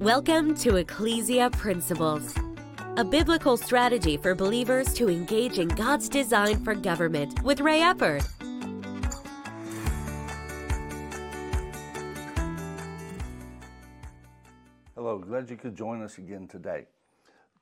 Welcome to Ecclesia Principles, a biblical strategy for believers to engage in God's design for government with Ray Eppard. Hello, glad you could join us again today.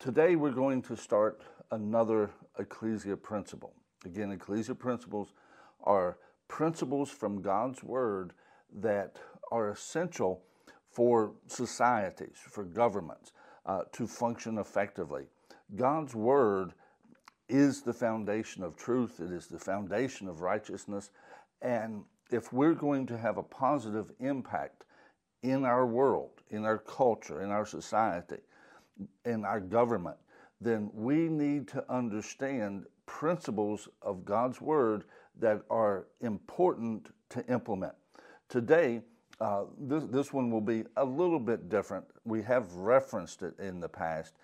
Today we're going to start another Ecclesia principle. Again, Ecclesia principles are principles from God's Word that are essential for societies, for governments uh, to function effectively. God's Word is the foundation of truth, it is the foundation of righteousness. And if we're going to have a positive impact in our world, in our culture, in our society, in our government, then we need to understand principles of God's Word that are important to implement. Today, uh, this, this one will be a little bit different. We have referenced it in the past,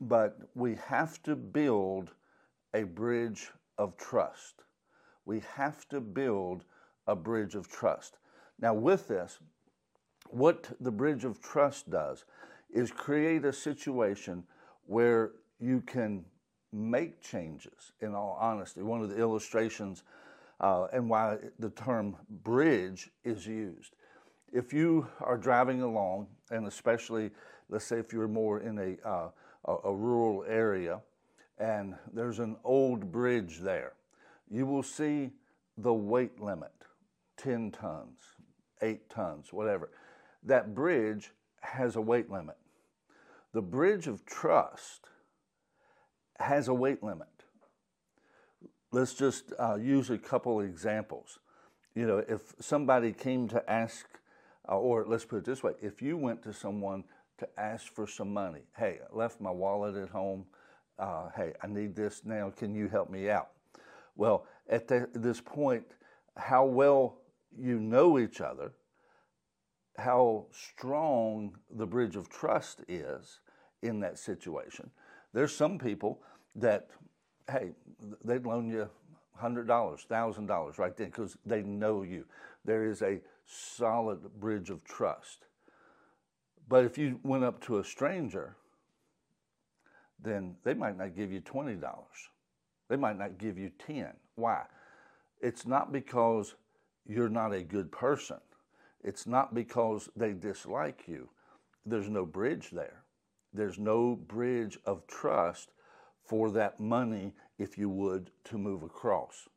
but we have to build a bridge of trust. We have to build a bridge of trust. Now, with this, what the bridge of trust does is create a situation where you can make changes, in all honesty. One of the illustrations uh, and why the term bridge is used. If you are driving along, and especially, let's say, if you're more in a, uh, a, rural area, and there's an old bridge there, you will see the weight limit 10 tons, 8 tons, whatever. That bridge has a weight limit. The bridge of trust has a weight limit. Let's just uh, use a couple examples. You know, if somebody came to ask, or let's put it this way if you went to someone to ask for some money, hey, I left my wallet at home, uh, hey, I need this now, can you help me out? Well, at the, this point, how well you know each other, how strong the bridge of trust is in that situation. There's some people that, hey, they'd loan you $100, $1,000 right then because they know you. There is a solid bridge of trust. But if you went up to a stranger, then they might not give you $20. They might not give you 10. Why? It's not because you're not a good person. It's not because they dislike you. There's no bridge there. There's no bridge of trust for that money, if you would, to move across.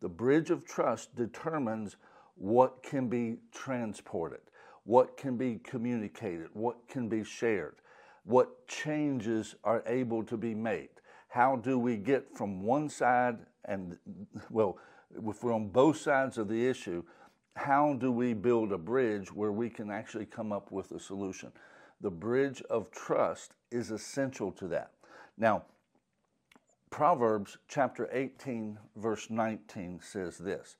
The bridge of trust determines what can be transported, what can be communicated, what can be shared, what changes are able to be made. How do we get from one side and, well, if we're on both sides of the issue, how do we build a bridge where we can actually come up with a solution? The bridge of trust is essential to that. Now, Proverbs chapter 18, verse 19 says this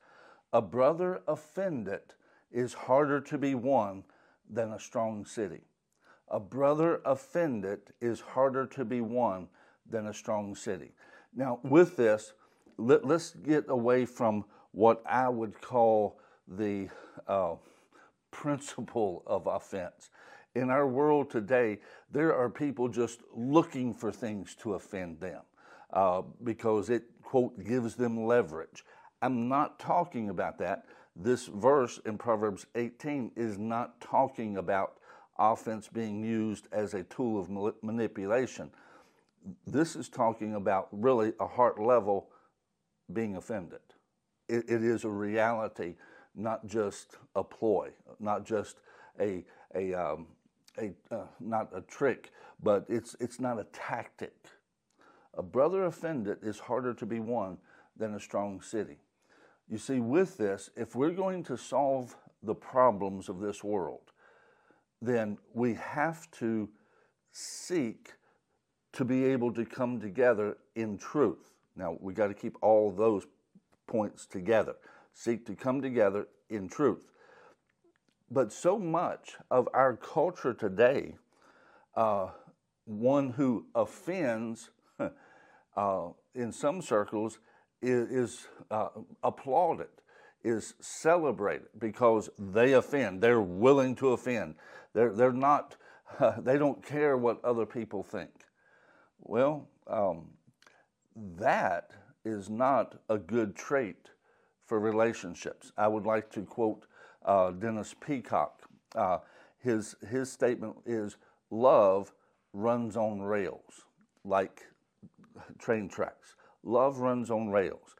A brother offended is harder to be won than a strong city. A brother offended is harder to be won than a strong city. Now, with this, let, us get away from what I would call the uh, principle of offense. In our world today, there are people just looking for things to offend them uh, because it, quote, gives them leverage. I'm not talking about that. This verse in Proverbs 18 is not talking about offense being used as a tool of manipulation. This is talking about really a heart level being offended. it, it is a reality, not just a ploy, not just a, a, um, a uh, not a trick, but it's, it's not a tactic. A brother offended is harder to be won than a strong city. You see, with this, if we're going to solve the problems of this world, then we have to seek to be able to come together in truth. Now, we got to keep all those points together. Seek to come together in truth. But so much of our culture today, uh, one who offends uh, in some circles is, is uh, applauded, is celebrated because they offend. They're willing to offend. They're, they're not they don't care what other people think. Well, um, that is not a good trait for relationships. I would like to quote uh, Dennis Peacocke. Uh, his, his statement is love runs on rails, like train tracks. Love runs on rails.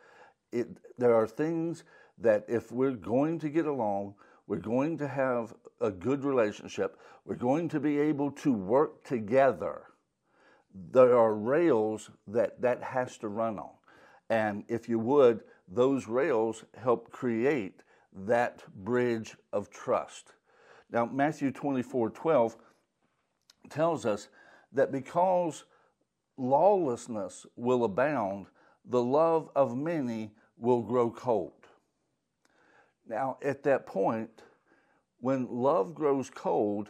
It, there are things that if we're going to get along, we're going to have a good relationship, we're going to be able to work together, there are rails that that has to run on. And if you would, those rails help create that bridge of trust. Now, Matthew 24 12 tells us that because lawlessness will abound, the love of many will grow cold. Now, at that point, when love grows cold,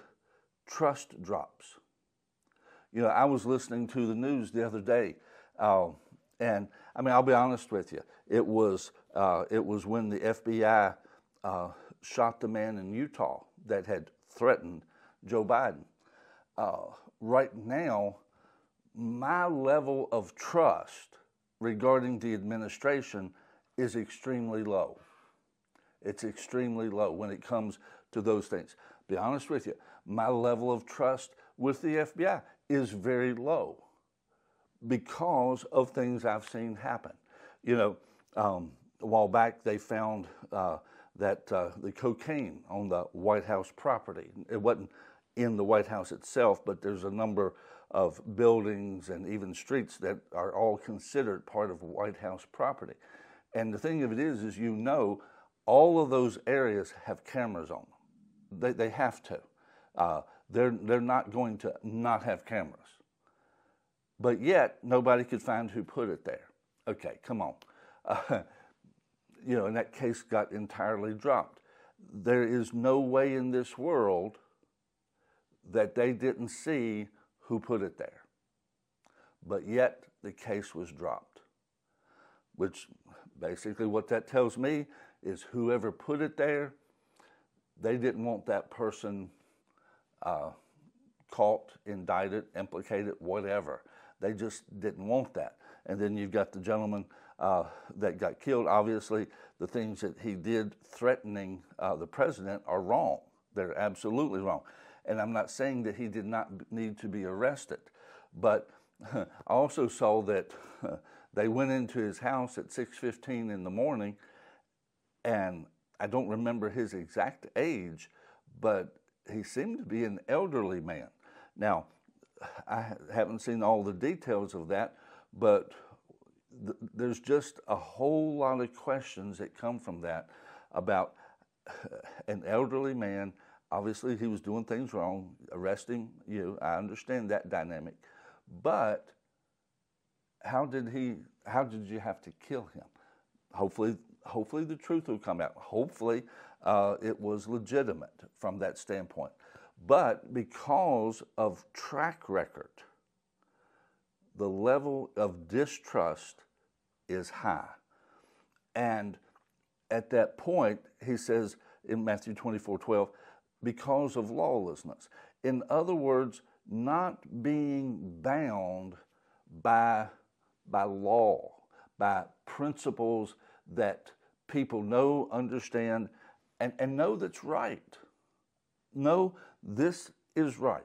trust drops. You know, I was listening to the news the other day, uh, and I mean, I'll be honest with you. It was uh, it was when the FBI uh, shot the man in Utah that had threatened Joe Biden. Uh, right now, my level of trust regarding the administration is extremely low. It's extremely low when it comes to those things. Be honest with you, my level of trust with the FBI is very low because of things I've seen happen. You know, um, a while back they found uh, that uh, the cocaine on the White House property. It wasn't in the White House itself, but there's a number of buildings and even streets that are all considered part of White House property. And the thing of it is, is you know, all of those areas have cameras on them. They, they have to. Uh, they're, they're not going to not have cameras. But yet, nobody could find who put it there. Okay, come on. Uh, you know, and that case got entirely dropped. There is no way in this world that they didn't see who put it there. But yet, the case was dropped. Which basically, what that tells me is whoever put it there, they didn't want that person uh, caught, indicted, implicated, whatever. They just didn't want that. And then you've got the gentleman uh, that got killed. Obviously, the things that he did threatening uh, the president are wrong. They're absolutely wrong. And I'm not saying that he did not need to be arrested, but I also saw that they went into his house at 6:15 in the morning, and I don't remember his exact age, but he seemed to be an elderly man. Now, I haven't seen all the details of that, but th- there's just a whole lot of questions that come from that about an elderly man. Obviously, he was doing things wrong, arresting you. I understand that dynamic, but how did he? How did you have to kill him? Hopefully, hopefully the truth will come out. Hopefully, uh, it was legitimate from that standpoint. But because of track record, the level of distrust is high. And at that point, he says in Matthew 24 12, because of lawlessness. In other words, not being bound by, by law, by principles that people know, understand, and, and know that's right. Know this is right.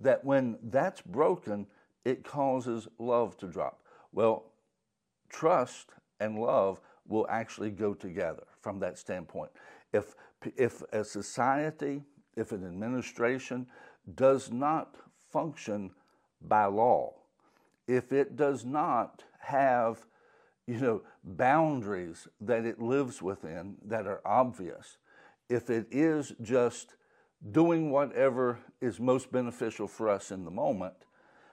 That when that's broken, it causes love to drop. Well, trust and love will actually go together from that standpoint. If, if a society, if an administration does not function by law, if it does not have you know boundaries that it lives within that are obvious if it is just doing whatever is most beneficial for us in the moment,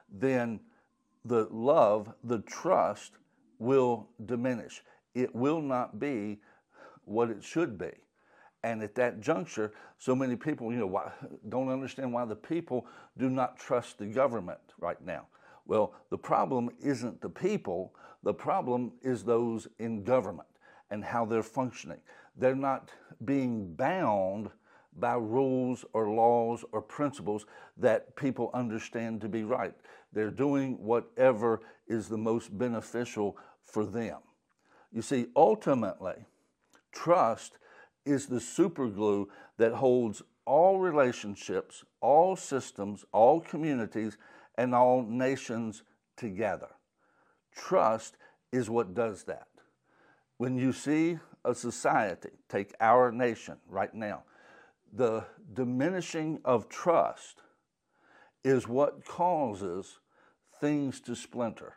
then the love, the trust will diminish. It will not be what it should be. And at that juncture, so many people, you know, why, don't understand why the people do not trust the government right now. Well, the problem isn't the people, the problem is those in government and how they're functioning. They're not being bound by rules or laws or principles that people understand to be right. They're doing whatever is the most beneficial for them. You see, ultimately, trust is the superglue that holds all relationships, all systems, all communities, and all nations together. Trust is what does that. When you see a society, take our nation right now, the diminishing of trust is what causes things to splinter.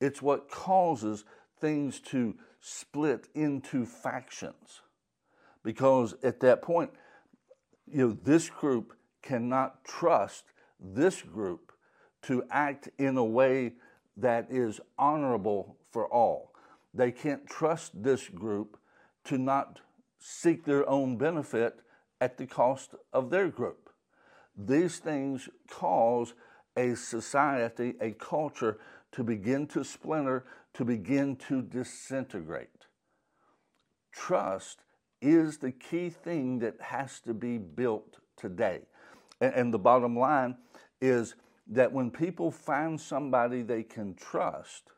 It's what causes things to split into factions. Because at that point, you know, this group cannot trust this group to act in a way that is honorable for all. They can't trust this group to not seek their own benefit at the cost of their group. These things cause a society, a culture to begin to splinter, to begin to disintegrate. Trust is the key thing that has to be built today. And, and the bottom line is that when people find somebody they can trust,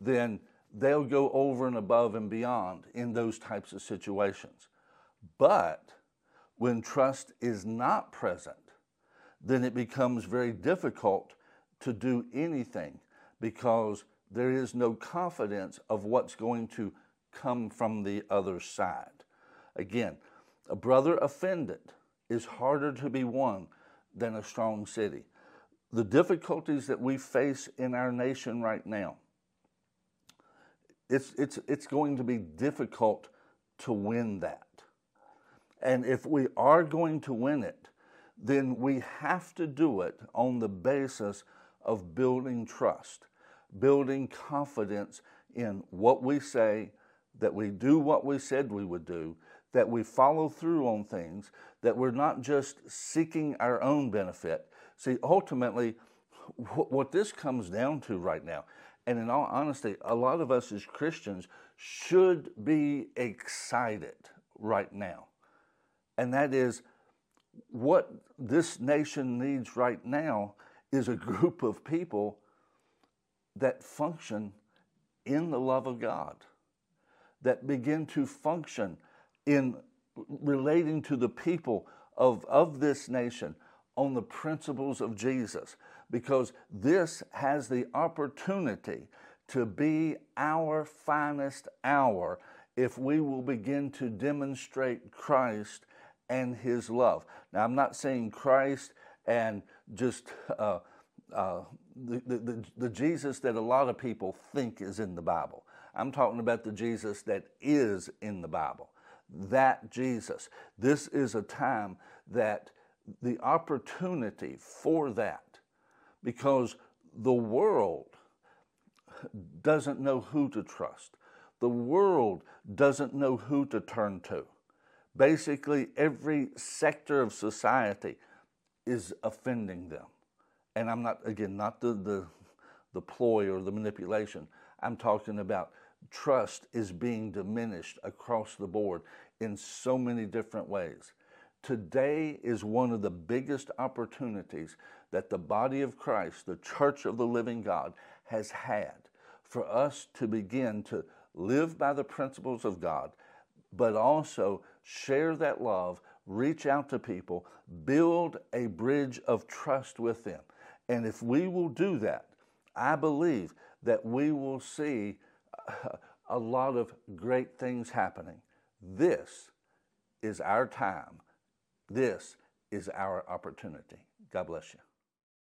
then they'll go over and above and beyond in those types of situations. But when trust is not present, then it becomes very difficult to do anything because there is no confidence of what's going to come from the other side. Again, a brother offended is harder to be won than a strong city. The difficulties that we face in our nation right now, it's, it's, it's going to be difficult to win that. And if we are going to win it, then we have to do it on the basis of building trust, building confidence in what we say, that we do what we said we would do, that we follow through on things, that we're not just seeking our own benefit. See, ultimately, what this comes down to right now, and in all honesty, a lot of us as Christians should be excited right now and that is what this nation needs right now is a group of people that function in the love of God, that begin to function in relating to the people of, of this nation on the principles of Jesus, because this has the opportunity to be our finest hour if we will begin to demonstrate Christ and his love. Now, I'm not saying Christ and just uh, uh, the, the, the Jesus that a lot of people think is in the Bible. I'm talking about the Jesus that is in the Bible. That Jesus. This is a time that the opportunity for that, because the world doesn't know who to trust. The world doesn't know who to turn to basically every sector of society is offending them. And I'm not, again, not the, the, the ploy or the manipulation. I'm talking about trust is being diminished across the board in so many different ways. Today is one of the biggest opportunities that the body of Christ, the church of the living God, has had for us to begin to live by the principles of God, but also share that love, reach out to people, build a bridge of trust with them. And if we will do that, I believe that we will see a lot of great things happening. This is our time. This is our opportunity. God bless you.